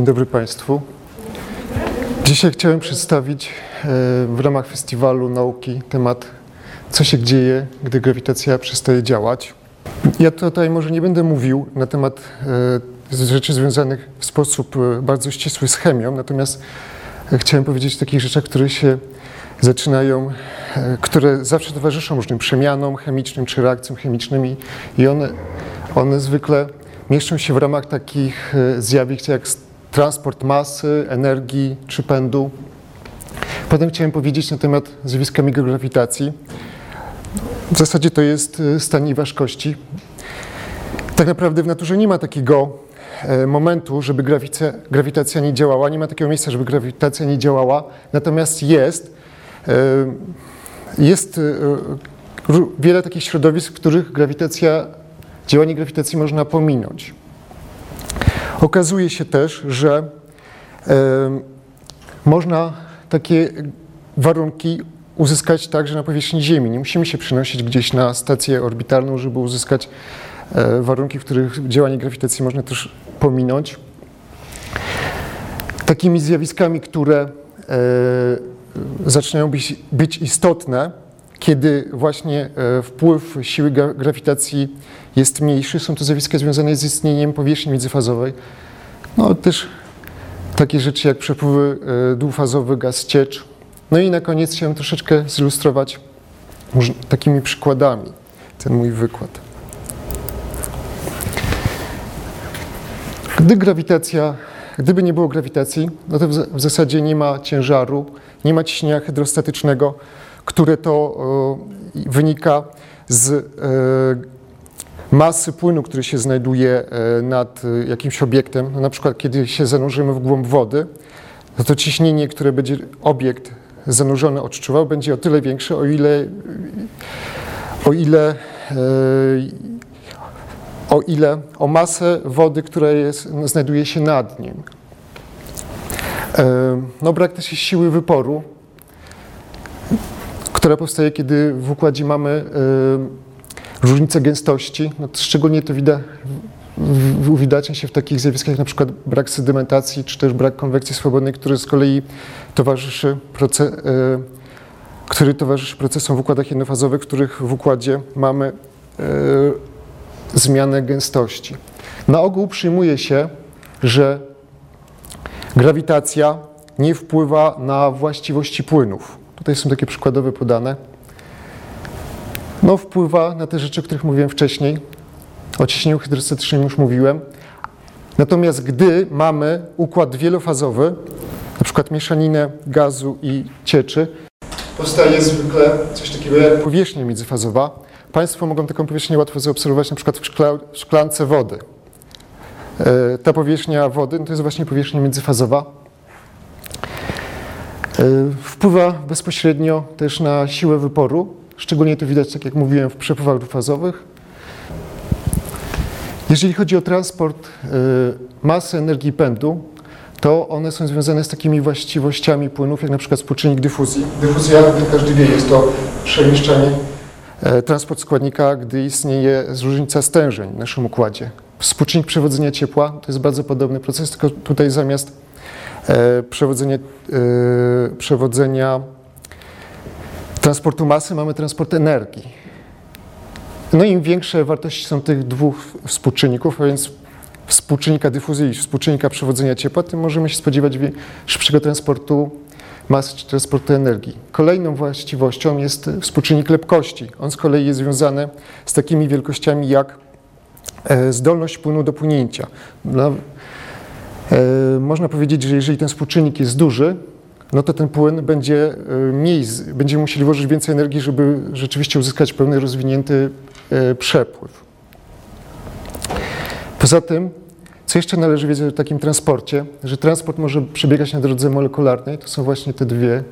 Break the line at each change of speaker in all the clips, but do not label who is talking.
Dzień dobry Państwu. Dzisiaj chciałem przedstawić e, w ramach festiwalu nauki temat, co się dzieje, gdy grawitacja przestaje działać. Ja tutaj może nie będę mówił na temat e, rzeczy związanych w sposób e, bardzo ścisły z chemią, natomiast chciałem powiedzieć o takich rzeczach, które się zaczynają, które zawsze towarzyszą różnym przemianom chemicznym czy reakcjom chemicznymi i one, one zwykle mieszczą się w ramach takich zjawisk jak transport masy, energii czy pędu. Potem chciałem powiedzieć na temat zjawiska mikrograwitacji. W zasadzie to jest stan ważkości. Tak naprawdę w naturze nie ma takiego momentu, żeby grawitacja, grawitacja nie działała, nie ma takiego miejsca, żeby grawitacja nie działała, natomiast jest, jest wiele takich środowisk, w których grawitacja, działanie grawitacji można pominąć. Okazuje się też, że e, można takie warunki uzyskać także na powierzchni Ziemi. Nie musimy się przenosić gdzieś na stację orbitalną, żeby uzyskać e, warunki, w których działanie grawitacji można też pominąć. Takimi zjawiskami, które e, zaczynają być, być istotne, kiedy właśnie wpływ siły grawitacji jest mniejszy. Są to zjawiska związane z istnieniem powierzchni międzyfazowej. No też takie rzeczy jak przepływy e, dwufazowy, gaz ciecz. No i na koniec chciałem troszeczkę zilustrować takimi przykładami ten mój wykład. Gdy grawitacja, gdyby nie było grawitacji, no to w zasadzie nie ma ciężaru, nie ma ciśnienia hydrostatycznego, które to wynika z e, masy płynu, który się znajduje e, nad e, jakimś obiektem, no na przykład kiedy się zanurzymy w głąb wody, no to ciśnienie, które będzie obiekt zanurzony odczuwał, będzie o tyle większe, o ile, o ile, e, o ile o masę wody, która jest, znajduje się nad nim. No brak też jest siły wyporu, która powstaje, kiedy w układzie mamy Różnice gęstości, no szczególnie to widać, uwidacznia się w takich zjawiskach jak na przykład brak sedymentacji, czy też brak konwekcji swobodnej, który z kolei towarzyszy, proces, który towarzyszy procesom w układach jednofazowych, w których w układzie mamy e, zmianę gęstości. Na ogół przyjmuje się, że grawitacja nie wpływa na właściwości płynów. Tutaj są takie przykładowe podane no, wpływa na te rzeczy, o których mówiłem wcześniej. O ciśnieniu hydrostatycznym już mówiłem. Natomiast gdy mamy układ wielofazowy, na przykład mieszaninę gazu i cieczy, powstaje zwykle coś takiego jak powierzchnia międzyfazowa. Państwo mogą taką powierzchnię łatwo zaobserwować na przykład w, szkla, w szklance wody. E, ta powierzchnia wody no to jest właśnie powierzchnia międzyfazowa. E, wpływa bezpośrednio też na siłę wyporu, Szczególnie to widać, tak jak mówiłem, w przepływach dwufazowych. Jeżeli chodzi o transport y, masy energii pędu, to one są związane z takimi właściwościami płynów, jak na przykład współczynnik dyfuzji. Dyfuzja, jak każdy wie, jest to przemieszczanie, e, transport składnika, gdy istnieje różnica stężeń w naszym układzie. Współczynnik przewodzenia ciepła to jest bardzo podobny proces, tylko tutaj zamiast e, przewodzenia, e, przewodzenia transportu masy mamy transport energii. No im większe wartości są tych dwóch współczynników, a więc współczynnika dyfuzji i współczynnika przewodzenia ciepła, tym możemy się spodziewać szybszego transportu masy czy transportu energii. Kolejną właściwością jest współczynnik lepkości. On z kolei jest związany z takimi wielkościami jak e, zdolność płynu do płynięcia. E, można powiedzieć, że jeżeli ten współczynnik jest duży, no to ten płyn będzie e, mniej, będziemy musieli włożyć więcej energii, żeby rzeczywiście uzyskać pełny rozwinięty e, przepływ. Poza tym, co jeszcze należy wiedzieć o takim transporcie, że transport może przebiegać na drodze molekularnej, to są właśnie te dwie,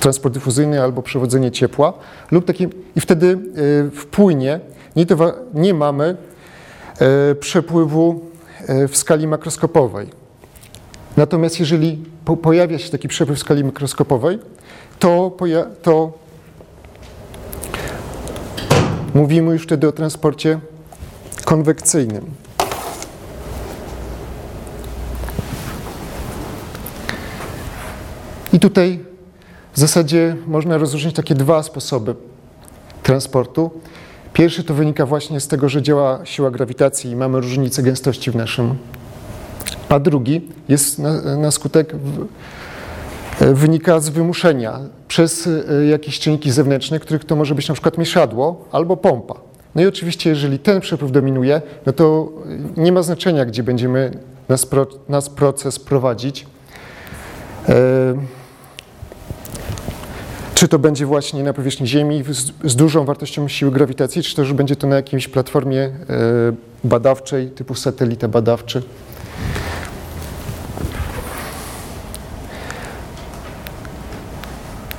transport dyfuzyjny albo przewodzenie ciepła, lub taki, i wtedy w płynie nie, nie mamy przepływu E, w skali makroskopowej. Natomiast jeżeli pojawia się taki przepływ w skali makroskopowej, to, to mówimy już wtedy o transporcie konwekcyjnym. I tutaj w zasadzie można rozróżnić takie dwa sposoby transportu. Pierwszy to wynika właśnie z tego, że działa siła grawitacji i mamy różnicę gęstości w naszym, a drugi jest na, na skutek w, wynika z wymuszenia przez e, jakieś czynniki zewnętrzne, których to może być na przykład mieszadło albo pompa. No i oczywiście, jeżeli ten przepływ dominuje, no to nie ma znaczenia, gdzie będziemy nas, pro, nas proces prowadzić. E, czy to będzie właśnie na powierzchni Ziemi z, z, dużą wartością siły grawitacji, czy też będzie to na jakiejś platformie e, badawczej typu satelita badawczy.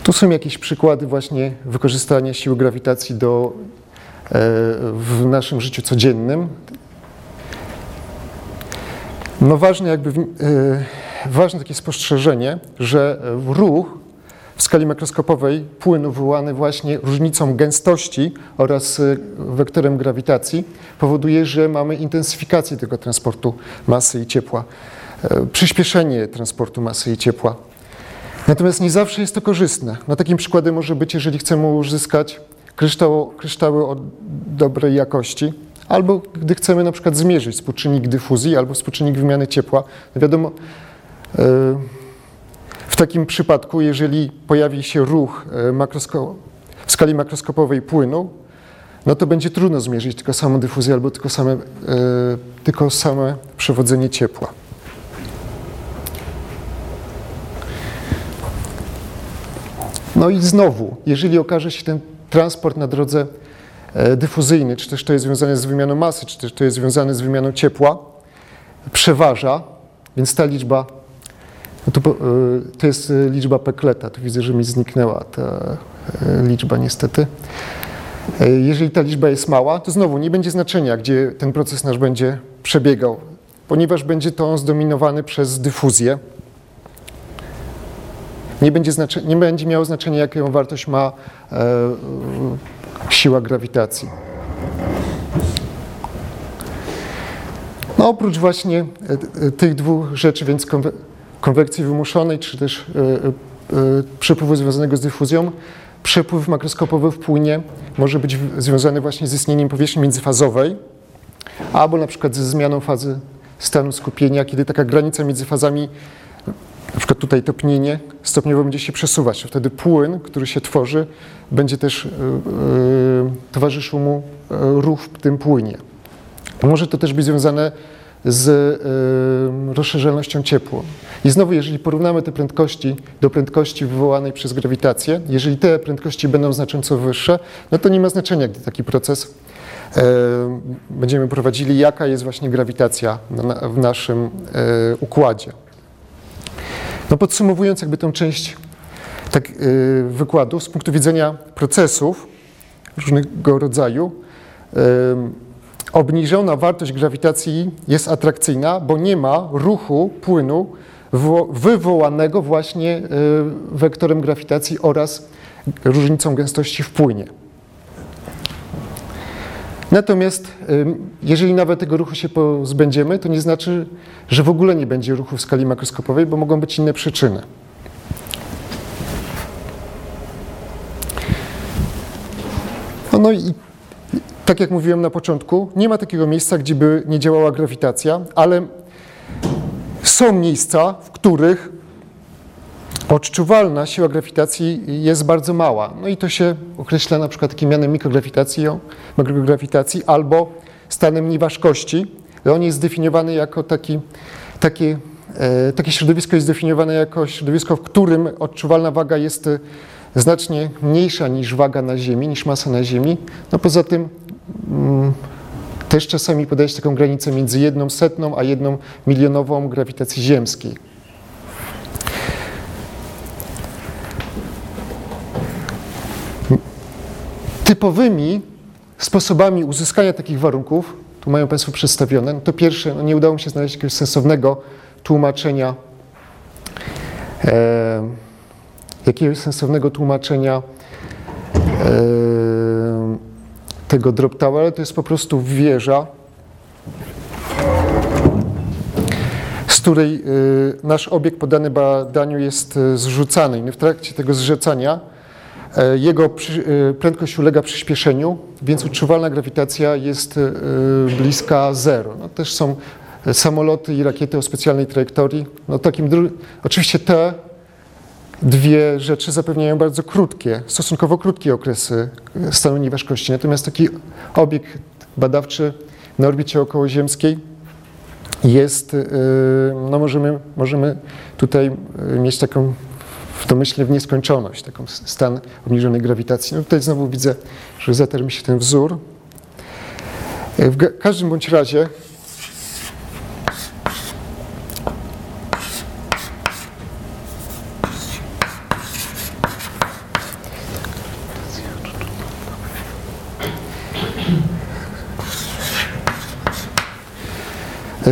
Tu są jakieś przykłady właśnie wykorzystania siły grawitacji do, e, w naszym życiu codziennym. No ważne, jakby, e, ważne takie spostrzeżenie, że ruch w skali makroskopowej płynu wywołany właśnie różnicą gęstości oraz e, wektorem grawitacji powoduje, że mamy intensyfikację tego transportu masy i ciepła, przyspieszenie transportu masy i ciepła. Natomiast nie zawsze jest to korzystne. No, takim przykładem może być, jeżeli chcemy uzyskać kryształ, kryształy o dobrej jakości, albo gdy chcemy na przykład zmierzyć współczynnik dyfuzji albo współczynnik wymiany ciepła. No wiadomo, e, w takim przypadku, jeżeli pojawi się ruch e, w skali makroskopowej płynu, no to będzie trudno zmierzyć tylko samą dyfuzję albo tylko same, e, tylko same przewodzenie ciepła. No i znowu, jeżeli okaże się ten transport na drodze e, dyfuzyjny, czy też to jest związane z wymianą masy, czy też to jest związane z wymianą ciepła, przeważa, więc ta liczba, to, e, to jest liczba Pekleta, tu widzę, że mi zniknęła ta e, liczba niestety. Jeżeli ta liczba jest mała, to znowu nie będzie znaczenia, gdzie ten proces nasz będzie przebiegał, ponieważ będzie to zdominowany przez dyfuzję, nie będzie, znaczy, nie będzie miało znaczenia, jaką wartość ma e, siła grawitacji. No oprócz właśnie e, e, tych dwóch rzeczy, więc konwekcji wymuszonej, czy też e, e, przepływu związanego z dyfuzją, przepływ makroskopowy w płynie może być związany właśnie z istnieniem powierzchni międzyfazowej, albo na przykład ze zmianą fazy stanu skupienia, kiedy taka granica między fazami na przykład tutaj topnienie stopniowo będzie się przesuwać. Wtedy płyn, który się tworzy, będzie też towarzyszył mu ruch w tym płynie. Może to też być związane z rozszerzalnością ciepła. I znowu, jeżeli porównamy te prędkości do prędkości wywołanej przez grawitację, jeżeli te prędkości będą znacząco wyższe, no to nie ma znaczenia, gdy taki proces będziemy prowadzili, jaka jest właśnie grawitacja w naszym układzie. No podsumowując jakby tą część tak, yy, wykładu, z punktu widzenia procesów różnego rodzaju, obniżona wartość grawitacji jest atrakcyjna, bo nie ma ruchu płynu wywołanego właśnie yy, wektorem grawitacji oraz różnicą gęstości w płynie. Natomiast jeżeli nawet tego ruchu się pozbędziemy, to nie znaczy, że w ogóle nie będzie ruchu w skali makroskopowej, bo mogą być inne przyczyny. No, no i tak jak mówiłem na początku, nie ma takiego miejsca, gdzie by nie działała grawitacja, ale są miejsca, w których odczuwalna siła grawitacji jest bardzo mała. No i to się określa na przykład takim mianem mikrograwitacji, mikrograwitacji albo stanem nieważkości. On jest zdefiniowany jako taki, takie, e, takie środowisko jest zdefiniowane jako środowisko, w którym odczuwalna waga jest e, znacznie mniejsza niż waga na Ziemi, niż masa na Ziemi. No poza tym też czasami podaje się taką granicę między jedną setną a jedną milionową grawitacji ziemskiej. Typowymi sposobami uzyskania takich warunków, tu mają Państwo przedstawione, no to pierwsze, no nie udało mi się znaleźć jakiegoś sensownego tłumaczenia, e, jakiegoś sensownego tłumaczenia e, tego drop tower, to jest po prostu wieża której y, nasz obiekt podany badaniu jest y, zrzucany. I w trakcie tego zrzucania y, jego prędkość ulega przyspieszeniu, więc odczuwalna grawitacja jest bliska zero. No, też są samoloty i rakiety o specjalnej trajektorii. No, takim oczywiście te dwie rzeczy zapewniają bardzo krótkie, stosunkowo krótkie okresy stanu nieważkości. Natomiast taki obiekt badawczy na orbicie okołoziemskiej jest, yy, no możemy, możemy tutaj yy, mieć taką w domyśle w nieskończoność, taką stan obniżonej grawitacji. No tutaj znowu widzę, że zatarł mi się ten wzór. W każdym bądź razie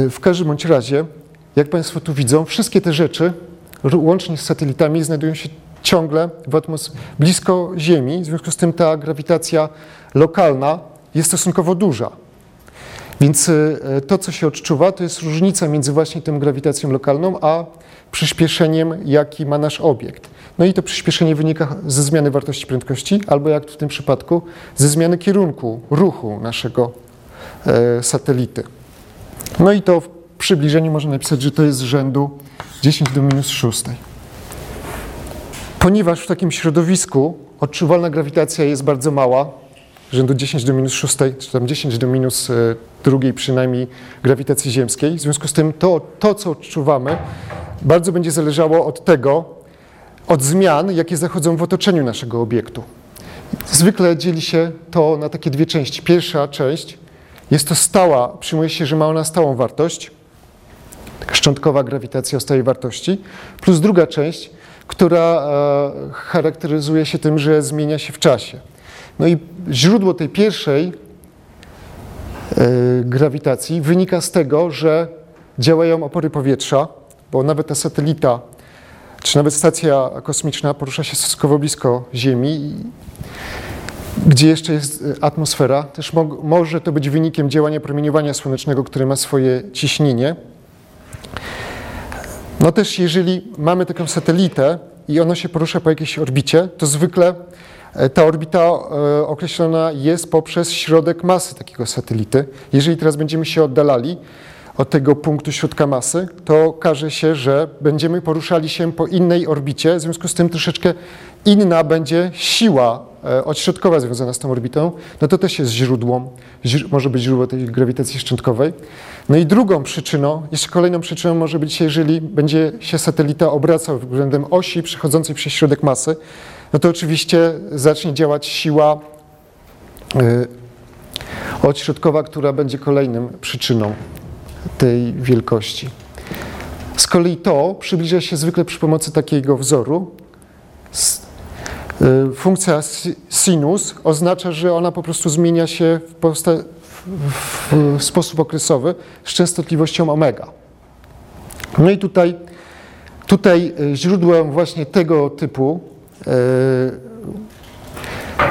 W każdym bądź razie, jak Państwo tu widzą, wszystkie te rzeczy, łącznie z satelitami, znajdują się ciągle w atmos- blisko Ziemi. W związku z tym ta grawitacja lokalna jest stosunkowo duża. Więc e, to, co się odczuwa, to jest różnica między właśnie tą grawitacją lokalną, a przyspieszeniem, jaki ma nasz obiekt. No i to przyspieszenie wynika ze zmiany wartości prędkości, albo jak w tym przypadku, ze zmiany kierunku ruchu naszego e, satelity. No i to w przybliżeniu można napisać, że to jest z rzędu 10 do minus 6. Ponieważ w takim środowisku odczuwalna grawitacja jest bardzo mała, rzędu 10 do minus 6, czy tam 10 do minus e, drugiej przynajmniej grawitacji ziemskiej, w związku z tym to, to, co odczuwamy, bardzo będzie zależało od tego, od zmian, jakie zachodzą w otoczeniu naszego obiektu. Zwykle dzieli się to na takie dwie części. Pierwsza część jest to stała, przyjmuje się, że ma ona stałą wartość, taka szczątkowa grawitacja o stałej wartości, plus druga część, która e, charakteryzuje się tym, że zmienia się w czasie. No i źródło tej pierwszej e, grawitacji wynika z tego, że działają opory powietrza, bo nawet ta satelita, czy nawet stacja kosmiczna porusza się stosunkowo blisko Ziemi gdzie jeszcze jest e, atmosfera. Też mo może to być wynikiem działania promieniowania słonecznego, które ma swoje ciśnienie. No też jeżeli mamy taką satelitę i ono się porusza po jakiejś orbicie, to zwykle e, ta orbita e, określona jest poprzez środek masy takiego satelity. Jeżeli teraz będziemy się oddalali od tego punktu środka masy, to okaże się, że będziemy poruszali się po innej orbicie, w związku z tym troszeczkę inna będzie siła e, odśrodkowa związana z tą orbitą, no to też jest źródło, źr- może być źródło tej grawitacji szczątkowej. No i drugą przyczyną, jeszcze kolejną przyczyną może być, jeżeli będzie się satelita obracał względem osi przechodzącej przez środek masy, no to oczywiście zacznie działać siła y, odśrodkowa, która będzie kolejnym przyczyną tej wielkości. Z kolei to przybliża się zwykle przy pomocy takiego wzoru. Y, Funkcja si- sinus oznacza, że ona po prostu zmienia się w, posta- w sposób okresowy z częstotliwością omega. No i tutaj, tutaj y, źródłem właśnie tego typu y,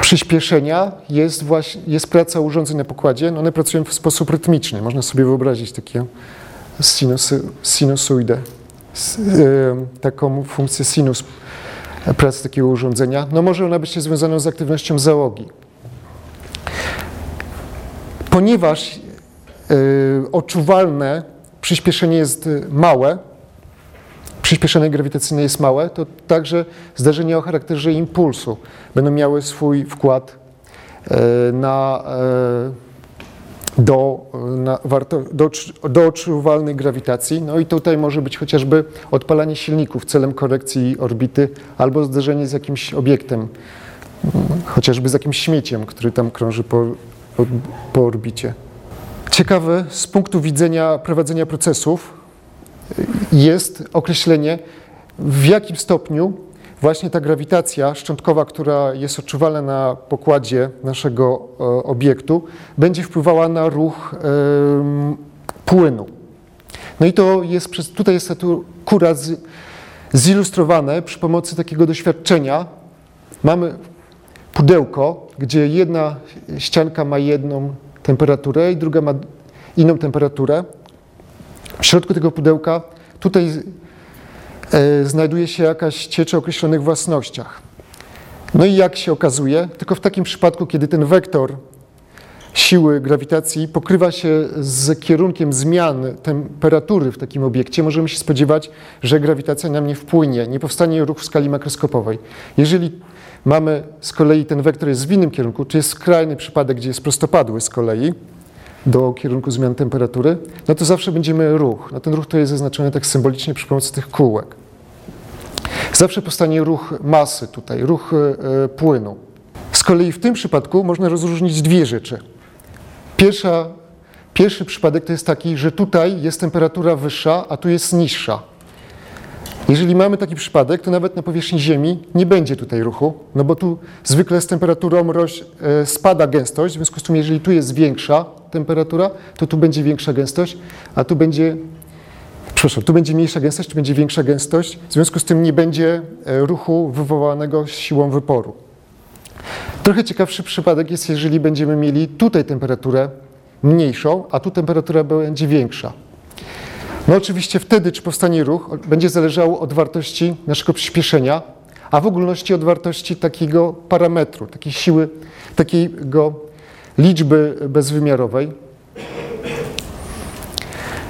przyspieszenia jest, właśnie, jest praca urządzeń na pokładzie. No one pracują w sposób rytmiczny. Można sobie wyobrazić takie sinusy, sinusoidę, taką funkcję sinus pracy takiego urządzenia. No może ona być związana z aktywnością załogi. Ponieważ y, odczuwalne przyspieszenie jest y, małe, przyspieszenie grawitacyjne jest małe, to także zdarzenia o charakterze impulsu będą miały swój wkład y, na, y, do, na warto, do, do odczuwalnej grawitacji. No i tutaj może być chociażby odpalanie silników celem korekcji orbity albo zderzenie z jakimś obiektem, chociażby z jakimś śmieciem, który tam krąży po, po orbicie. Ciekawe z punktu widzenia prowadzenia procesów jest określenie, w jakim stopniu właśnie ta grawitacja szczątkowa, która jest odczuwalna na pokładzie naszego e, obiektu, będzie wpływała na ruch płynu. No i to jest, przez- tutaj jest to akurat zilustrowane przy pomocy takiego doświadczenia. Mamy pudełko, gdzie jedna ścianka ma jedną temperaturę i druga ma inną temperaturę. W środku tego pudełka tutaj e, znajduje się jakaś ciecz o określonych własnościach. No i jak się okazuje, tylko w takim przypadku, kiedy ten wektor siły grawitacji pokrywa się z kierunkiem zmian temperatury w takim obiekcie, możemy się spodziewać, że grawitacja nam nie wpłynie, nie powstanie ruch w skali makroskopowej. Jeżeli mamy z kolei ten wektor jest w innym kierunku, czy jest skrajny przypadek, gdzie jest prostopadły z kolei do kierunku zmian temperatury, no to zawsze będziemy ruch. No ten ruch to jest zaznaczony tak symbolicznie przy pomocy tych kółek. Zawsze powstanie ruch masy tutaj, ruch e, płynu. Z kolei w tym przypadku można rozróżnić dwie rzeczy. Pierwsza, pierwszy przypadek to jest taki, że tutaj jest temperatura wyższa, a tu jest niższa. Jeżeli mamy taki przypadek, to nawet na powierzchni Ziemi nie będzie tutaj ruchu, no bo tu zwykle z temperaturą roś, e, spada gęstość, w związku z tym jeżeli tu jest większa temperatura, to tu będzie większa gęstość, a tu będzie, przepraszam, tu będzie mniejsza gęstość, tu będzie większa gęstość, w związku z tym nie będzie e, ruchu wywołanego siłą wyporu. Trochę ciekawszy przypadek jest, jeżeli będziemy mieli tutaj temperaturę mniejszą, a tu temperatura będzie większa. No oczywiście wtedy, czy powstanie ruch, będzie zależało od wartości naszego przyspieszenia, a w ogólności od wartości takiego parametru, takiej siły, takiego liczby bezwymiarowej.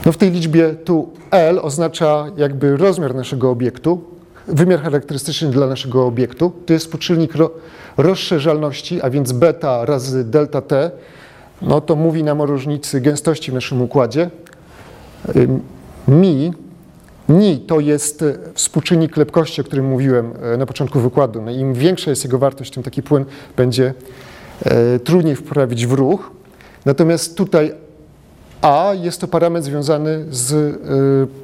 No w tej liczbie tu L oznacza jakby rozmiar naszego obiektu, wymiar charakterystyczny dla naszego obiektu. To jest współczynnik ro, rozszerzalności, a więc beta razy delta t. No to mówi nam o różnicy gęstości w naszym układzie. Mi, ni to jest współczynnik lepkości, o którym mówiłem e, na początku wykładu. No Im większa jest jego wartość, tym taki płyn będzie trudniej wprawić w ruch. Natomiast tutaj A jest to parametr związany z e,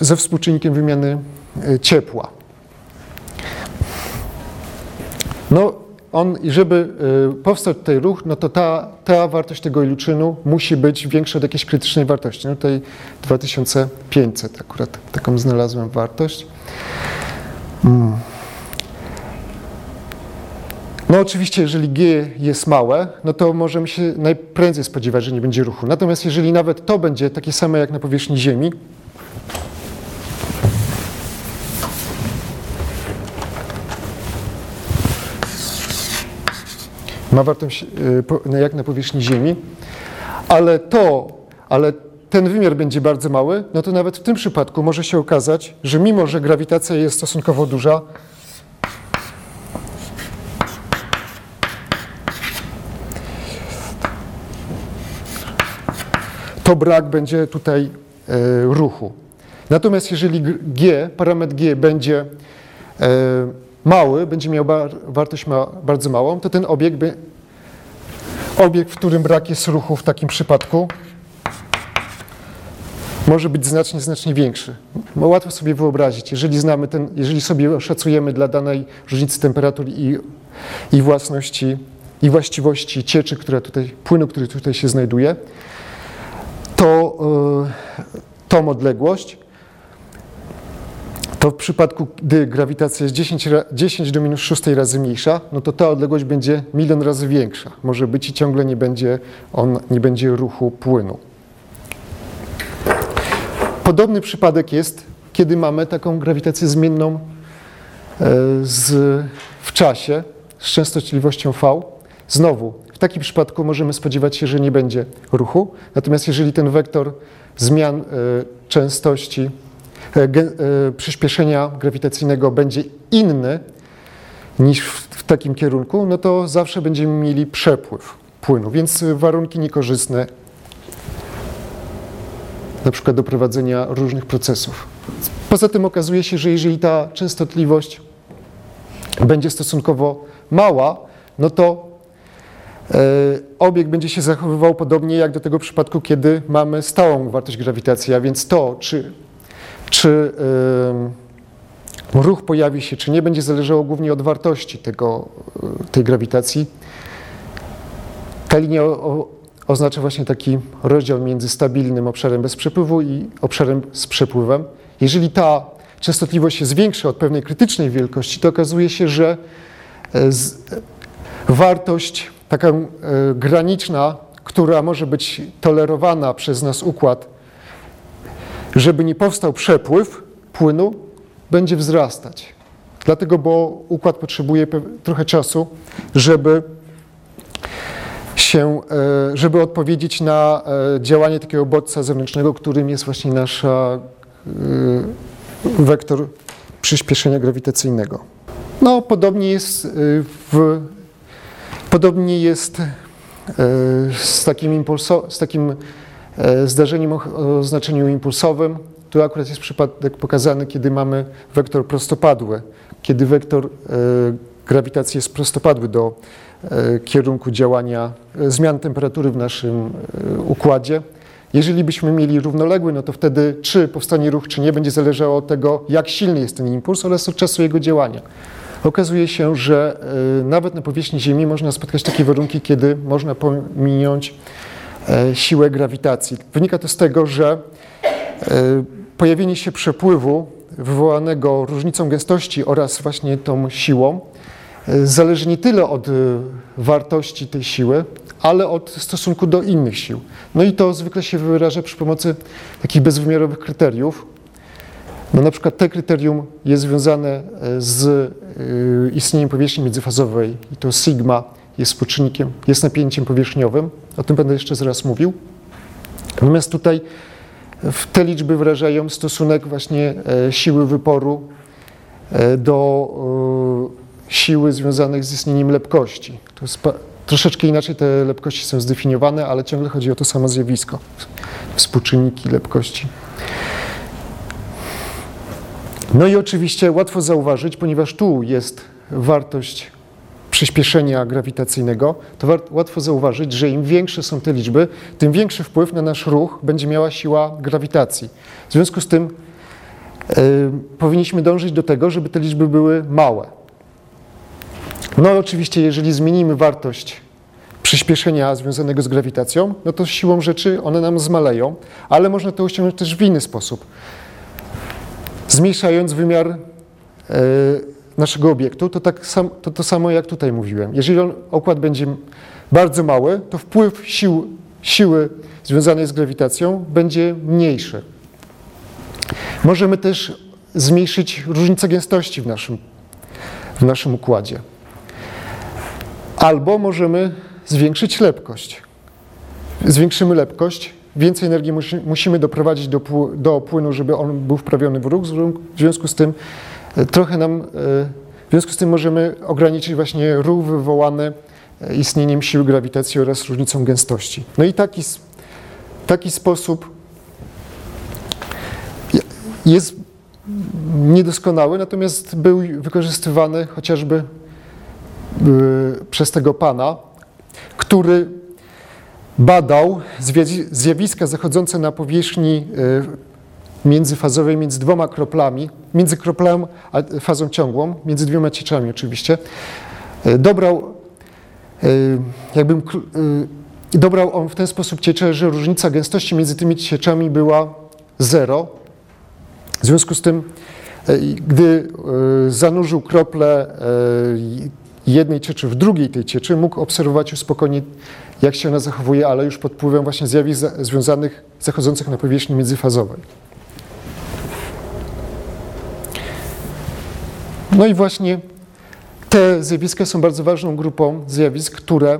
ze współczynnikiem wymiany e, ciepła. No, on, żeby e, powstał tutaj ruch, no to ta, ta wartość tego iluczynu musi być większa od jakiejś krytycznej wartości. No tutaj 2500 akurat taką znalazłem wartość. Hmm. No oczywiście, jeżeli G jest małe, no to możemy się najprędzej spodziewać, że nie będzie ruchu. Natomiast jeżeli nawet to będzie takie same jak na powierzchni Ziemi, ma wartość y, jak na powierzchni Ziemi, ale to, ale ten wymiar będzie bardzo mały, no to nawet w tym przypadku może się okazać, że mimo, że grawitacja jest stosunkowo duża, to brak będzie tutaj e, ruchu. Natomiast jeżeli G, parametr G będzie e, mały, będzie miał wartość bardzo małą, to ten obiekt, obiekt, w którym brak jest ruchu w takim przypadku, może być znacznie, znacznie większy. Łatwo sobie wyobrazić, jeżeli znamy ten, jeżeli sobie oszacujemy dla danej różnicy temperatur i, i własności, i właściwości cieczy, która tutaj, płynu, który tutaj się znajduje, to yy, tą odległość, to w przypadku, gdy grawitacja jest 10, 10 do minus 6 razy mniejsza, no to ta odległość będzie milion razy większa. Może być i ciągle nie będzie, on, nie będzie ruchu płynu. Podobny przypadek jest, kiedy mamy taką grawitację zmienną e, z, w czasie z częstotliwością V. Znowu, takim przypadku możemy spodziewać się, że nie będzie ruchu. Natomiast jeżeli ten wektor zmian e, częstości E, e, przyspieszenia grawitacyjnego będzie inny niż w, takim kierunku, no to zawsze będziemy mieli przepływ płynu, więc warunki niekorzystne na przykład do prowadzenia różnych procesów. Poza tym okazuje się, że jeżeli ta częstotliwość będzie stosunkowo mała, no to e, obiekt będzie się zachowywał podobnie jak do tego przypadku, kiedy mamy stałą wartość grawitacji, a więc to, czy czy ruch pojawi się, czy nie, będzie zależało głównie od wartości tego, y, tej grawitacji. Ta linia oznacza właśnie taki rozdział między stabilnym obszarem bez przepływu i obszarem z przepływem. Jeżeli ta częstotliwość jest większa od pewnej krytycznej wielkości, to okazuje się, że e, wartość taka e, graniczna, która może być tolerowana przez nas układ żeby nie powstał przepływ płynu, będzie wzrastać. Dlatego, bo układ potrzebuje trochę czasu, żeby się, e, żeby odpowiedzieć na e, działanie takiego bodźca zewnętrznego, którym jest właśnie nasz wektor przyspieszenia grawitacyjnego. No, podobnie jest w, podobnie jest z takim, impulso, z takim zdarzeniem o znaczeniu impulsowym. Tu akurat jest przypadek pokazany, kiedy mamy wektor prostopadły, kiedy wektor grawitacji jest prostopadły do E, kierunku działania e, zmian temperatury w naszym e, układzie. Jeżeli byśmy mieli równoległy, no to wtedy czy powstanie ruch, czy nie, będzie zależało od tego, jak silny jest ten impuls oraz od czasu jego działania. Okazuje się, że nawet na powierzchni Ziemi można spotkać takie warunki, kiedy można pominąć siłę grawitacji. Wynika to z tego, że pojawienie się przepływu wywołanego różnicą gęstości oraz właśnie tą siłą zależy nie tyle od y, wartości tej siły, ale od stosunku do innych sił. No i to zwykle się wyraża przy pomocy takich bezwymiarowych kryteriów. No na przykład te kryterium jest związane e, z y, istnieniem powierzchni międzyfazowej i to sigma jest współczynnikiem, jest napięciem powierzchniowym. O tym będę jeszcze zaraz mówił. Natomiast tutaj te liczby wyrażają stosunek właśnie e, siły wyporu e, do siły związanych z istnieniem lepkości. Troszeczkę inaczej te lepkości są zdefiniowane, ale ciągle chodzi o to samo zjawisko. Współczynniki lepkości. No i oczywiście łatwo zauważyć, ponieważ tu jest wartość przyspieszenia grawitacyjnego, to łatwo zauważyć, że im większe są te liczby, tym większy wpływ na nasz ruch będzie miała siła grawitacji. W związku z tym yy, powinniśmy dążyć do tego, żeby te liczby były małe. No oczywiście, jeżeli zmienimy wartość przyspieszenia związanego z grawitacją, no to siłą rzeczy one nam zmaleją, ale można to osiągnąć też w inny sposób. Zmniejszając wymiar e, naszego obiektu, to, tak sam, to to samo jak tutaj mówiłem. Jeżeli on, okład będzie bardzo mały, to wpływ sił, siły związanej z grawitacją będzie mniejszy. Możemy też zmniejszyć różnicę gęstości w naszym, w naszym układzie. Albo możemy zwiększyć lepkość. Zwiększymy lepkość, więcej energii musi, musimy doprowadzić do, do płynu, żeby on był wprawiony w ruch. W związku z tym e, trochę nam, e, w związku z tym możemy ograniczyć właśnie ruch wywołany e, istnieniem siły grawitacji oraz różnicą gęstości. No i taki, taki sposób jest niedoskonały, natomiast był wykorzystywany chociażby przez tego pana, który badał zjawiska zachodzące na powierzchni y, międzyfazowej między dwoma kroplami, między kroplą a fazą ciągłą, między dwiema cieczami oczywiście. Y, dobrał, jakbym, dobrał on w ten sposób ciecze, że różnica gęstości między tymi cieczami była zero. W związku z tym, gdy zanurzył krople jednej cieczy w drugiej tej cieczy, mógł obserwować już spokojnie, jak się ona zachowuje, ale już pod wpływem właśnie zjawisk związanych, zachodzących na powierzchni międzyfazowej. No i właśnie te zjawiska są bardzo ważną grupą zjawisk, które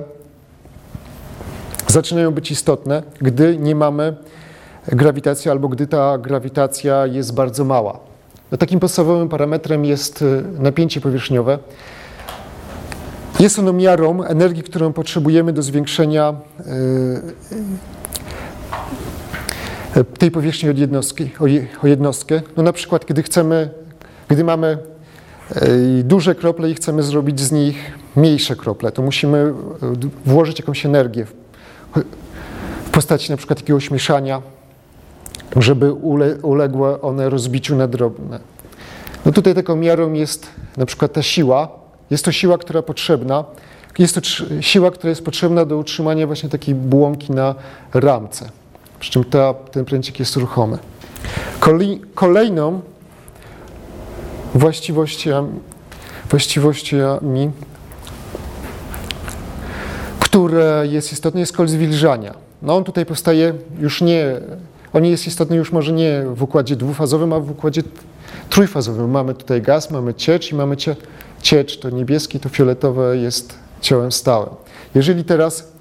zaczynają być istotne, gdy nie mamy grawitacji albo gdy ta grawitacja jest bardzo mała. No, takim podstawowym parametrem jest y, napięcie powierzchniowe. Jest ono miarą energii, którą potrzebujemy do zwiększenia e, tej powierzchni od jednostki, o jednostkę. No na przykład, kiedy chcemy, gdy mamy e, duże krople i chcemy zrobić z nich mniejsze krople, to musimy e, włożyć jakąś energię w postaci na przykład jakiegoś mieszania, żeby uległy one rozbiciu na drobne. No tutaj taką miarą jest na przykład ta siła, jest to siła, która potrzebna, jest to siła, która jest potrzebna do utrzymania właśnie takiej błąki na ramce, przy czym ta, ten pręcik jest ruchomy. Kolejną właściwościami, właściwościami które jest istotne, jest kol zwilżania. No on tutaj powstaje już nie, On jest istotny już może nie w układzie dwufazowym, a w układzie trójfazowym. Mamy tutaj gaz, mamy ciecz i mamy cie, ciecz, to niebieskie, to fioletowe jest ciałem stałym. Jeżeli teraz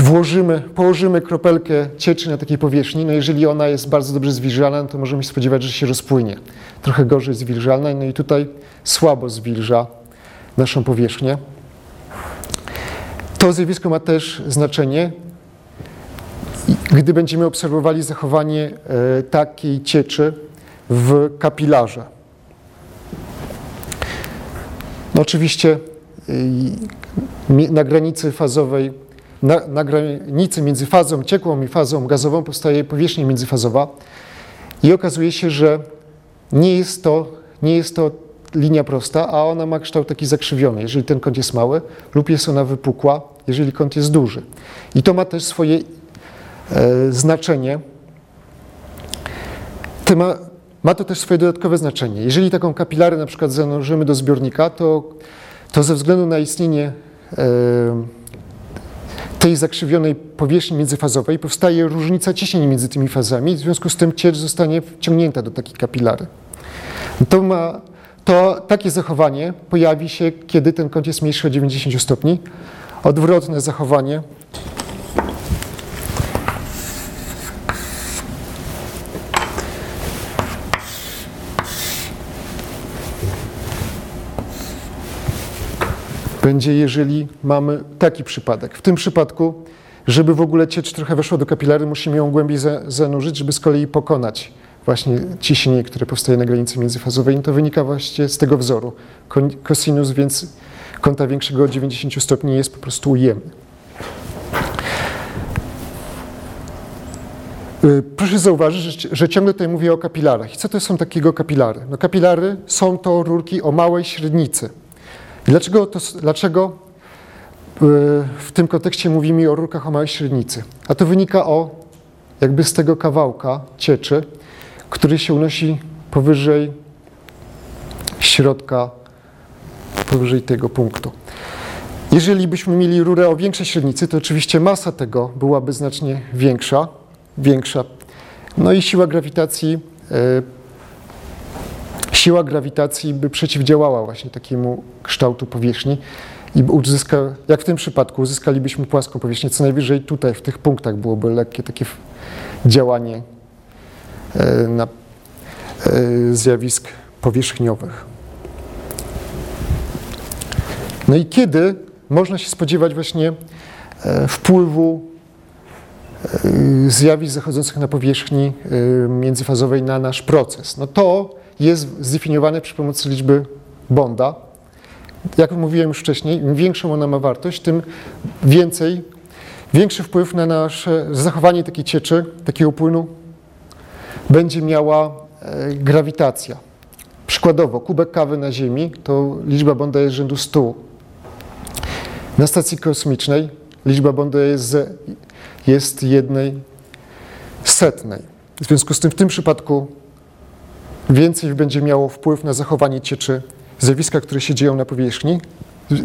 włożymy, położymy kropelkę cieczy na takiej powierzchni, no jeżeli ona jest bardzo dobrze zwilżana, no to możemy się spodziewać, że się rozpłynie. Trochę gorzej zwilżalna, no i tutaj słabo zwilża naszą powierzchnię. To zjawisko ma też znaczenie, gdy będziemy obserwowali zachowanie e, takiej cieczy w kapilarze. No oczywiście na granicy fazowej, na, na granicy między fazą ciekłą i fazą gazową powstaje powierzchnia międzyfazowa i okazuje się, że nie jest to, nie jest to linia prosta, a ona ma kształt taki zakrzywiony, jeżeli ten kąt jest mały, lub jest ona wypukła, jeżeli kąt jest duży. I to ma też swoje e, znaczenie. To ma, to też swoje dodatkowe znaczenie. Jeżeli taką kapilarę na przykład zanurzymy do zbiornika, to, to ze względu na istnienie e, tej zakrzywionej powierzchni międzyfazowej powstaje różnica ciśnień między tymi fazami, w związku z tym ciecz zostanie wciągnięta do takiej kapilary. To, ma, to takie zachowanie pojawi się, kiedy ten kąt jest mniejszy o 90 stopni. Odwrotne zachowanie będzie, jeżeli mamy taki przypadek. W tym przypadku, żeby w ogóle ciecz trochę weszła do kapilary, musimy ją głębiej zanurzyć, żeby z kolei pokonać właśnie ciśnienie, które powstaje na granicy międzyfazowej. I to wynika właśnie z tego wzoru. Kosinus więc kąta większego od 90 stopni jest po prostu ujemny. Y, proszę zauważyć, że, że, ciągle tutaj mówię o kapilarach. I co to są takiego kapilary? No kapilary są to rurki o małej średnicy. Dlaczego, to, dlaczego y, w tym kontekście mówimy o rurkach o małej średnicy? A to wynika o jakby z tego kawałka cieczy, który się unosi powyżej środka, powyżej tego punktu. Jeżeli byśmy mieli rurę o większej średnicy, to oczywiście masa tego byłaby znacznie większa, większa. No i siła grawitacji y, siła grawitacji by przeciwdziałała właśnie takiemu kształtu powierzchni i uzyska, jak w tym przypadku, uzyskalibyśmy płaską powierzchnię. Co najwyżej tutaj, w tych punktach byłoby lekkie takie działanie e, na e, zjawisk powierzchniowych. No i kiedy można się spodziewać właśnie e, wpływu zjawisk zachodzących na powierzchni międzyfazowej na nasz proces? No to jest zdefiniowane przy pomocy liczby Bonda. Jak mówiłem już wcześniej, im większą ona ma wartość, tym więcej, większy wpływ na nasze zachowanie takiej cieczy, takiego płynu będzie miała e, grawitacja. Przykładowo, kubek kawy na Ziemi to liczba Bonda jest rzędu 100. Na stacji kosmicznej liczba Bonda jest, jest jednej setnej. W związku z tym w tym przypadku więcej będzie miało wpływ na zachowanie cieczy zjawiska, które się dzieją na powierzchni,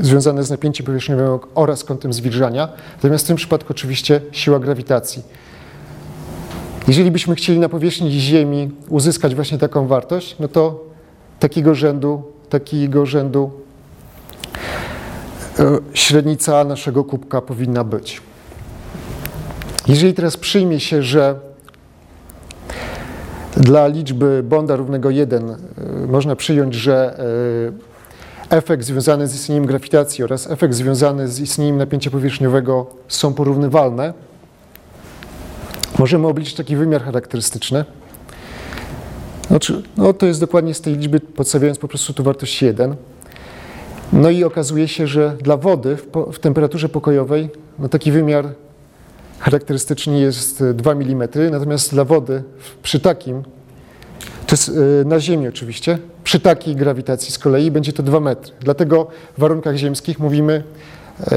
związane z napięciem powierzchniowym oraz kątem zwilżania. Natomiast w tym przypadku oczywiście siła grawitacji. Jeżeli byśmy chcieli na powierzchni Ziemi uzyskać właśnie taką wartość, no to takiego rzędu, takiego rzędu e, średnica naszego kubka powinna być. Jeżeli teraz przyjmie się, że dla liczby Bonda równego 1 e, można przyjąć, że e, efekt związany z istnieniem grawitacji oraz efekt związany z istnieniem napięcia powierzchniowego są porównywalne. Możemy obliczyć taki wymiar charakterystyczny. Znaczy, no to jest dokładnie z tej liczby, podstawiając po prostu tu wartość 1. No i okazuje się, że dla wody w, w temperaturze pokojowej no taki wymiar charakterystyczny jest 2 mm, natomiast dla wody przy takim, to jest e, na Ziemi oczywiście, przy takiej grawitacji z kolei będzie to 2 metry. Dlatego w warunkach ziemskich mówimy, e,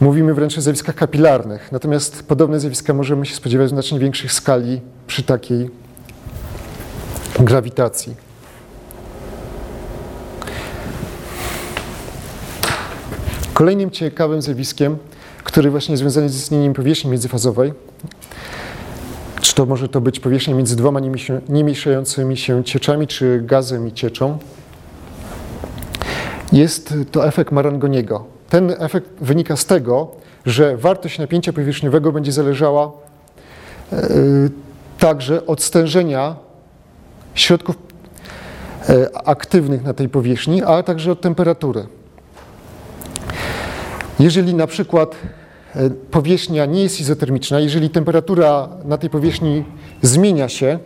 mówimy wręcz o zjawiskach kapilarnych. Natomiast podobne zjawiska możemy się spodziewać w znacznie większych skali przy takiej grawitacji. Kolejnym ciekawym zjawiskiem który właśnie związany z istnieniem powierzchni międzyfazowej, to może to być powierzchnia między dwoma niemiesią- niemieszającymi się cieczami, czy gazem i cieczą. Jest to efekt Marangoniego. Ten efekt wynika z tego, że wartość napięcia powierzchniowego będzie zależała e, także od stężenia środków e, aktywnych na tej powierzchni, a także od temperatury. Jeżeli na przykład powierzchnia nie jest izotermiczna, jeżeli temperatura na tej powierzchni zmienia się,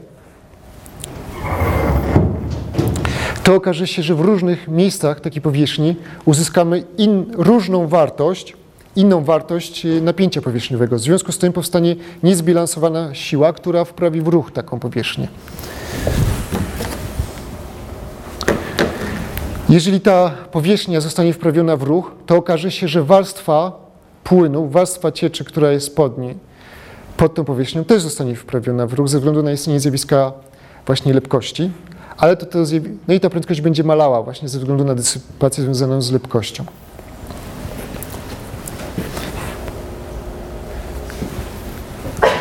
to okaże się, że w różnych miejscach takiej powierzchni uzyskamy in, różną wartość, inną wartość e, napięcia powierzchniowego. W związku z tym powstanie niezbilansowana siła, która wprawi w ruch taką powierzchnię. Jeżeli ta powierzchnia zostanie wprawiona w ruch, to okaże się, że warstwa płynu, warstwa cieczy, która jest pod niej, pod tą powierzchnią, też zostanie wprawiona w ruch ze względu na istnienie zjawiska właśnie lepkości, ale to, to no i ta prędkość będzie malała właśnie ze względu na dysypację związaną z lepkością.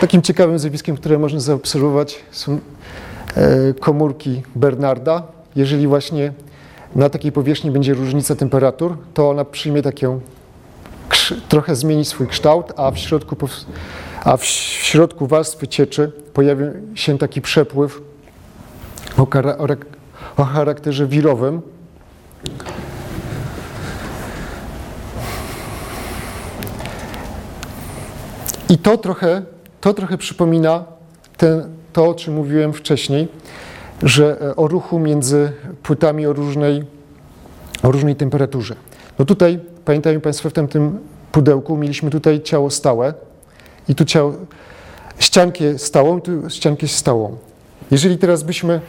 Takim ciekawym zjawiskiem, które można zaobserwować są e, komórki Bernarda. Jeżeli właśnie na takiej powierzchni będzie różnica temperatur, to ona przyjmie taką, trochę zmieni swój kształt, a w środku, a w, środku warstwy cieczy pojawi się taki przepływ o, o charakterze wirowym. I to trochę, to trochę przypomina ten, to, o czym mówiłem wcześniej, że e, o ruchu między płytami o różnej, o różnej temperaturze. No tutaj, pamiętają Państwo, w tamtym pudełku mieliśmy tutaj ciało stałe i tu ciało, ściankę stałą, i tu ściankę stałą. Jeżeli teraz byśmy,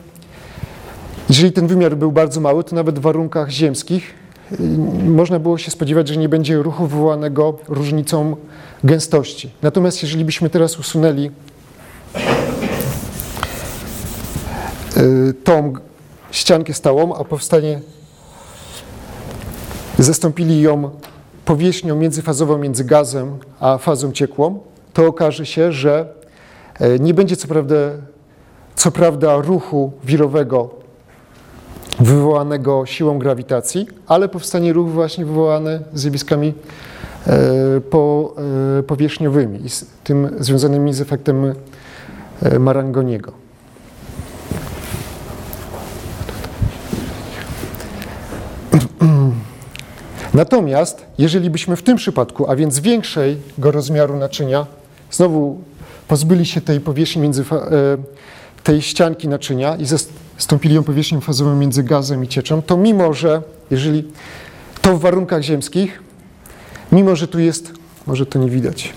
jeżeli ten wymiar był bardzo mały, to nawet w warunkach ziemskich y, można było się spodziewać, że nie będzie ruchu wywołanego różnicą gęstości. Natomiast jeżeli byśmy teraz usunęli y, tą ściankę stałą, a powstanie zastąpili ją powierzchnią międzyfazową między gazem a fazą ciekłą, to okaże się, że e, nie będzie co prawda, co prawda ruchu wirowego wywołanego siłą grawitacji, ale powstanie ruch właśnie wywołany zjawiskami e, e, powierzchniowymi i z tym związanymi z efektem Marangoniego. Natomiast jeżeli byśmy w tym przypadku, a więc większego rozmiaru naczynia, znowu pozbyli się tej powierzchni między, e, tej ścianki naczynia i zastąpili ją powierzchnią fazową między gazem i cieczą, to mimo, że jeżeli to w warunkach ziemskich, mimo, że tu jest, może to nie widać,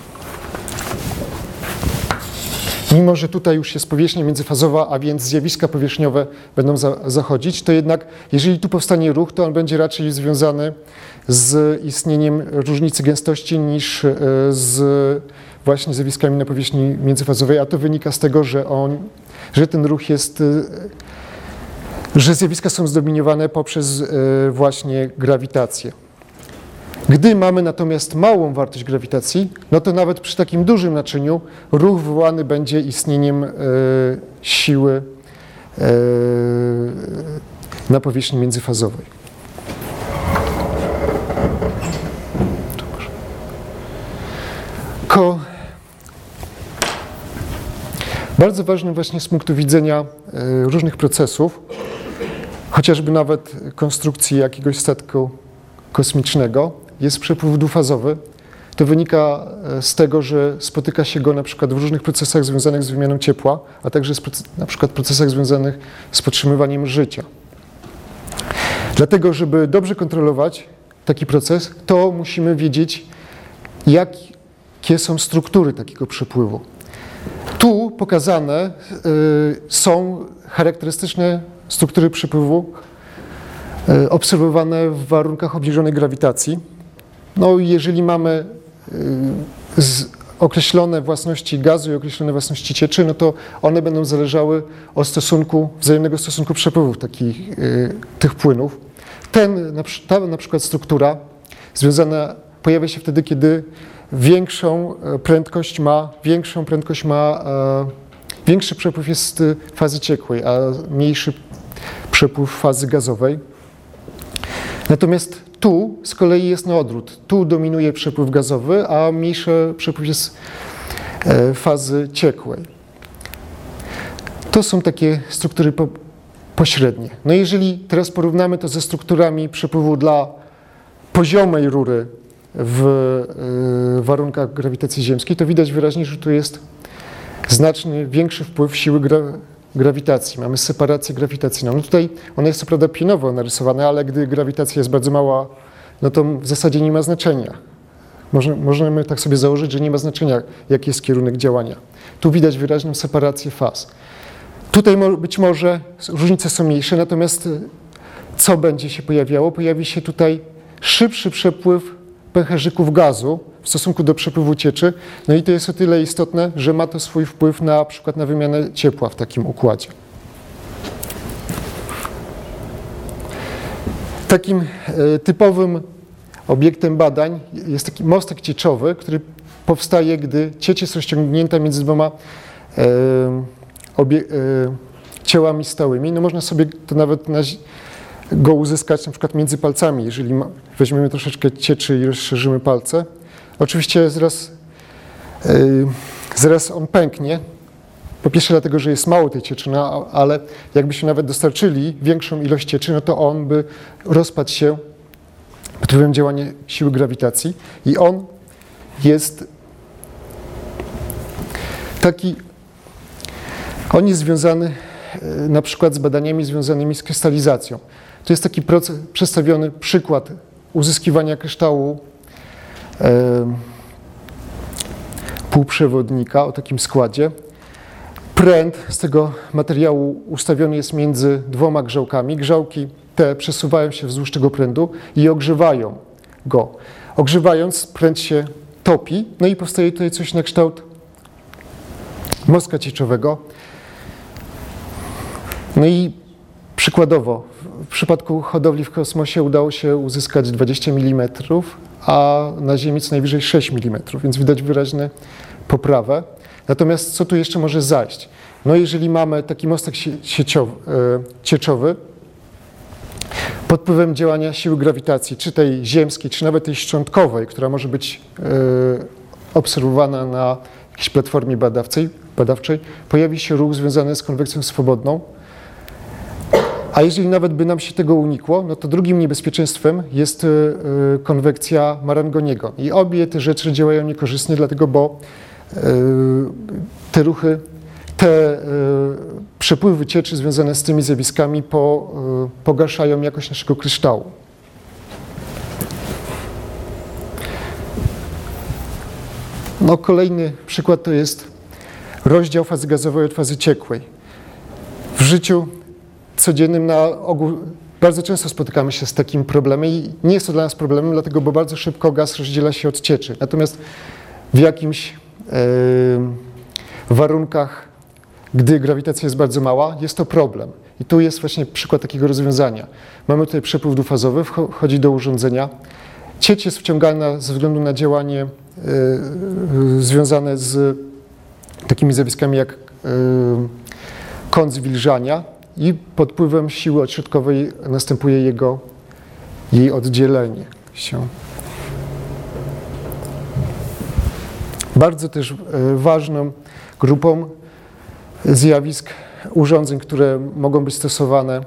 Mimo, że tutaj już jest powierzchnia międzyfazowa, a więc zjawiska powierzchniowe będą za, zachodzić, to jednak jeżeli tu powstanie ruch, to on będzie raczej związany z istnieniem różnicy gęstości niż e, z właśnie zjawiskami na powierzchni międzyfazowej, a to wynika z tego, że, on, że ten ruch jest, e, że zjawiska są zdominowane poprzez e, właśnie grawitację. Gdy mamy natomiast małą wartość grawitacji, no to nawet przy takim dużym naczyniu ruch wywołany będzie istnieniem e, siły e, na powierzchni międzyfazowej. Ko bardzo ważnym właśnie z punktu widzenia e, różnych procesów, chociażby nawet konstrukcji jakiegoś statku kosmicznego, jest przepływ dwufazowy. To wynika e, z tego, że spotyka się go na przykład w różnych procesach związanych z wymianą ciepła, a także na przykład procesach związanych z podtrzymywaniem życia. Dlatego, żeby dobrze kontrolować taki proces, to musimy wiedzieć, jakie są struktury takiego przepływu. Tu pokazane y, są charakterystyczne struktury przepływu y, obserwowane w warunkach obniżonej grawitacji. No jeżeli mamy y, określone własności gazu i określone własności cieczy, no to one będą zależały od stosunku, wzajemnego stosunku przepływów takich, y, tych płynów. Ten, ta na przykład struktura związana pojawia się wtedy, kiedy większą e, prędkość ma, większą prędkość ma e, większy przepływ jest fazy ciekłej, a mniejszy przepływ fazy gazowej. Natomiast tu z kolei jest na odwrót. Tu dominuje przepływ gazowy, a mniejszy przepływ jest e, fazy ciekłej. To są takie struktury po, pośrednie. No jeżeli teraz porównamy to ze strukturami przepływu dla poziomej rury w e, warunkach grawitacji ziemskiej, to widać wyraźnie, że tu jest znacznie większy wpływ siły gra, grawitacji. Mamy separację grawitacyjną. No tutaj ona jest co prawda pionowo narysowana, ale gdy grawitacja jest bardzo mała, no to w zasadzie nie ma znaczenia. Może, możemy tak sobie założyć, że nie ma znaczenia, jaki jest kierunek działania. Tu widać wyraźną separację faz. Tutaj być może różnice są mniejsze, natomiast y, co będzie się pojawiało? Pojawi się tutaj szybszy przepływ pęcherzyków gazu w stosunku do przepływu cieczy. No i to jest o tyle istotne, że ma to swój wpływ na przykład na wymianę ciepła w takim układzie. Takim e, typowym obiektem badań jest taki mostek cieczowy, który powstaje, gdy ciecz jest rozciągnięta między dwoma e, e, ciałami stałymi. No można sobie to nawet na, go uzyskać na przykład między palcami, jeżeli weźmiemy troszeczkę cieczy i rozszerzymy palce. Oczywiście zaraz, yy, zaraz on pęknie, po pierwsze dlatego, że jest mało tej cieczy, no, ale jakbyśmy nawet dostarczyli większą ilość cieczy, no to on by rozpadł się pod wpływem działania siły grawitacji i on jest taki, on jest związany yy, na przykład z badaniami związanymi z krystalizacją. To jest taki proces, przedstawiony przykład uzyskiwania kryształu półprzewodnika o takim składzie. Pręt z tego materiału ustawiony jest między dwoma grzałkami. Grzałki te przesuwają się wzdłuż tego prędu i ogrzewają go. Ogrzewając, pręt się topi, no i powstaje tutaj coś na kształt mostka cieczowego. No i Przykładowo, w przypadku hodowli w kosmosie udało się uzyskać 20 mm, a na Ziemi co najwyżej 6 mm, więc widać wyraźną poprawę. Natomiast co tu jeszcze może zajść? No jeżeli mamy taki mostek sieciowy, e, cieczowy, pod wpływem działania siły grawitacji, czy tej ziemskiej, czy nawet tej szczątkowej, która może być e, obserwowana na jakiejś platformie badawczej, badawczej pojawi się ruch związany z konwekcją swobodną, a jeżeli nawet by nam się tego unikło, no to drugim niebezpieczeństwem jest e, e, konwekcja Marangoniego. I obie te rzeczy działają niekorzystnie, dlatego bo e, te ruchy, te przepływy cieczy związane z tymi zjawiskami po, pogarszają jakość naszego kryształu. No, kolejny przykład to jest rozdział fazy gazowej od fazy ciekłej. W życiu codziennym na ogół bardzo często spotykamy się z takim problemem i nie jest to dla nas problemem, dlatego bo bardzo szybko gaz rozdziela się od cieczy. Natomiast w jakimś yy, warunkach, gdy grawitacja jest bardzo mała, jest to problem. I tu jest właśnie przykład takiego rozwiązania. Mamy tutaj przepływ dwufazowy, wchodzi do urządzenia. Cieć jest wciągana ze względu na działanie yy, związane z takimi zjawiskami jak yy, kąt zwilżania, i pod wpływem siły odśrodkowej następuje jego, jej oddzielenie się. Bardzo też e, ważną grupą zjawisk, urządzeń, które mogą być stosowane,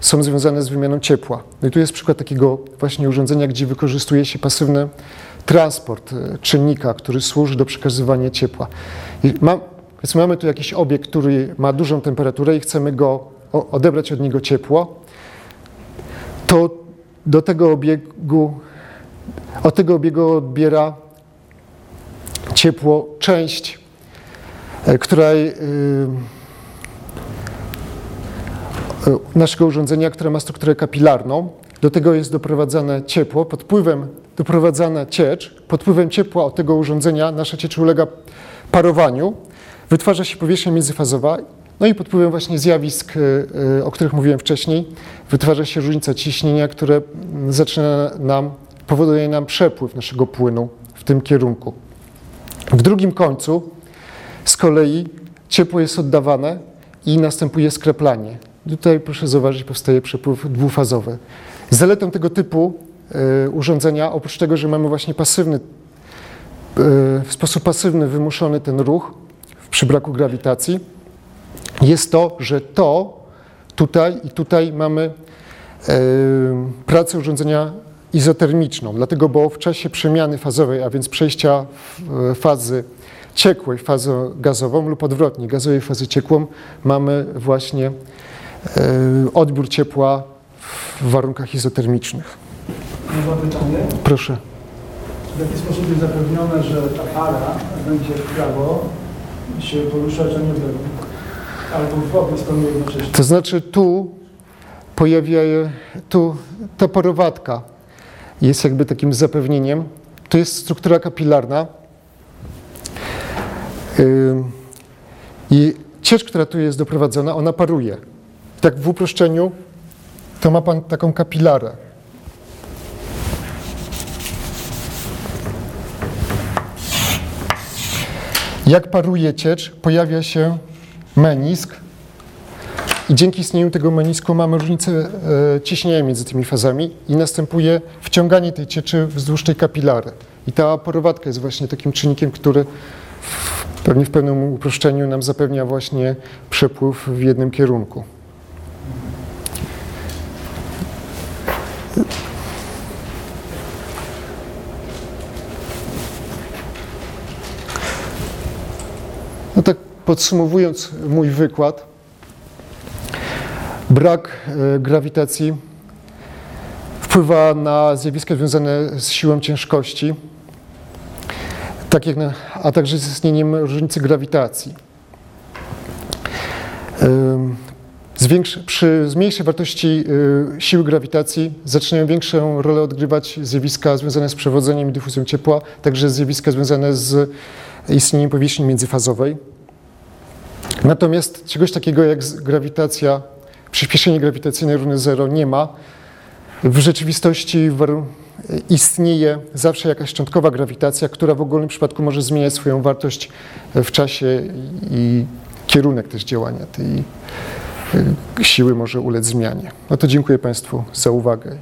są związane z wymianą ciepła. No i tu jest przykład takiego właśnie urządzenia, gdzie wykorzystuje się pasywny transport e, czynnika, który służy do przekazywania ciepła. I mam, więc mamy tu jakiś obiekt, który ma dużą temperaturę i chcemy go odebrać od niego ciepło, to do tego obiegu, od tego obiegu odbiera ciepło część, e, która yy, naszego urządzenia, które ma strukturę kapilarną. Do tego jest doprowadzane ciepło, pod wpływem doprowadzana ciecz, pod wpływem ciepła od tego urządzenia nasza ciecz ulega parowaniu wytwarza się powierzchnia międzyfazowa, no i pod wpływem właśnie zjawisk, y, y, o których mówiłem wcześniej, wytwarza się różnica ciśnienia, które zaczyna nam, powoduje nam przepływ naszego płynu w tym kierunku. W drugim końcu z kolei ciepło jest oddawane i następuje skreplanie. Tutaj proszę zauważyć, powstaje przepływ dwufazowy. Zaletą tego typu e, urządzenia, oprócz tego, że mamy właśnie pasywny, w sposób pasywny wymuszony ten ruch przy braku grawitacji, jest to, że to tutaj i tutaj mamy e, pracę urządzenia izotermiczną, dlatego, bo w czasie przemiany fazowej, a więc przejścia w- fazy ciekłej w fazę gazową lub odwrotnie, gazowej w fazę ciekłą, mamy właśnie e, odbiór ciepła w warunkach izotermicznych.
Można pytanie,
Proszę.
w jaki sposób jest zapewnione, że ta para będzie w prawo się poruszać, a nie? Albo w obie strony jednocześnie.
To znaczy tu pojawia tu ta porowatka jest jakby takim zapewnieniem. To jest struktura kapilarna. I ciecz, która tu jest doprowadzona, ona paruje. Tak w uproszczeniu to ma Pan taką kapilarę. Jak paruje ciecz, pojawia się menisk, i dzięki istnieniu tego menisku mamy różnicę e, ciśnienia między tymi fazami i następuje wciąganie tej cieczy wzdłuż tej kapilary. I ta porowatka jest właśnie takim czynnikiem, który pewnie w pewnym uproszczeniu nam zapewnia właśnie przepływ w jednym kierunku. No tak podsumowując mój wykład, Brak e, grawitacji wpływa na zjawiska związane z siłą ciężkości, tak jak na, a także z istnieniem różnicy grawitacji. Przy zmniejszej wartości y, siły grawitacji zaczynają większą rolę odgrywać zjawiska związane z przewodzeniem i dyfuzją ciepła, także zjawiska związane z istnieniem powierzchni międzyfazowej. Natomiast czegoś takiego jak grawitacja przyspieszenie grawitacyjne równe zero nie ma. W rzeczywistości istnieje zawsze jakaś szczątkowa grawitacja, która w ogólnym przypadku może zmieniać swoją wartość w czasie i kierunek też działania tej y, siły może ulec zmianie. No to dziękuję Państwu za uwagę.